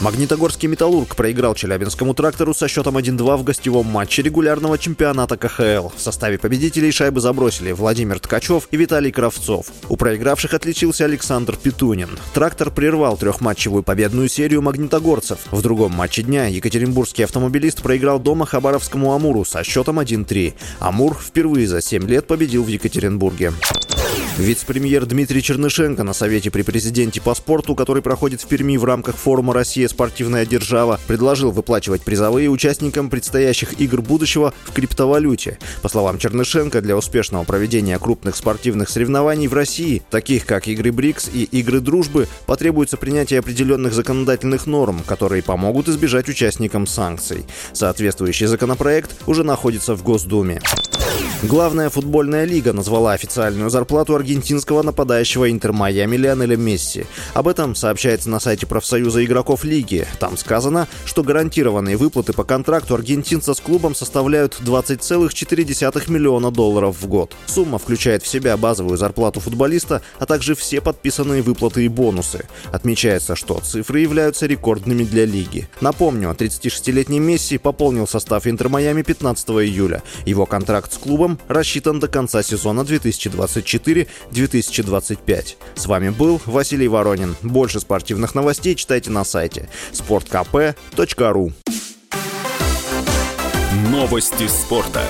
Магнитогорский «Металлург» проиграл Челябинскому трактору со счетом 1-2 в гостевом матче регулярного чемпионата КХЛ. В составе победителей шайбы забросили Владимир Ткачев и Виталий Кравцов. У проигравших отличился Александр Петунин. Трактор прервал трехматчевую победную серию магнитогорцев. В другом матче дня екатеринбургский автомобилист проиграл дома Хабаровскому «Амуру» со счетом 1-3. «Амур» впервые за 7 лет победил в Екатеринбурге. Вице-премьер Дмитрий Чернышенко на Совете при президенте по спорту, который проходит в Перми в рамках форума «Россия. Спортивная держава», предложил выплачивать призовые участникам предстоящих игр будущего в криптовалюте. По словам Чернышенко, для успешного проведения крупных спортивных соревнований в России, таких как игры БРИКС и игры дружбы, потребуется принятие определенных законодательных норм, которые помогут избежать участникам санкций. Соответствующий законопроект уже находится в Госдуме. Главная футбольная лига назвала официальную зарплату аргентинского нападающего Интер Майами Лионеля Месси. Об этом сообщается на сайте профсоюза игроков лиги. Там сказано, что гарантированные выплаты по контракту аргентинца с клубом составляют 20,4 миллиона долларов в год. Сумма включает в себя базовую зарплату футболиста, а также все подписанные выплаты и бонусы. Отмечается, что цифры являются рекордными для лиги. Напомню, 36-летний Месси пополнил состав Интер Майами 15 июля. Его контракт с клубом рассчитан до конца сезона 2024-2025. С вами был Василий Воронин. Больше спортивных новостей читайте на сайте sportkp.ru Новости спорта.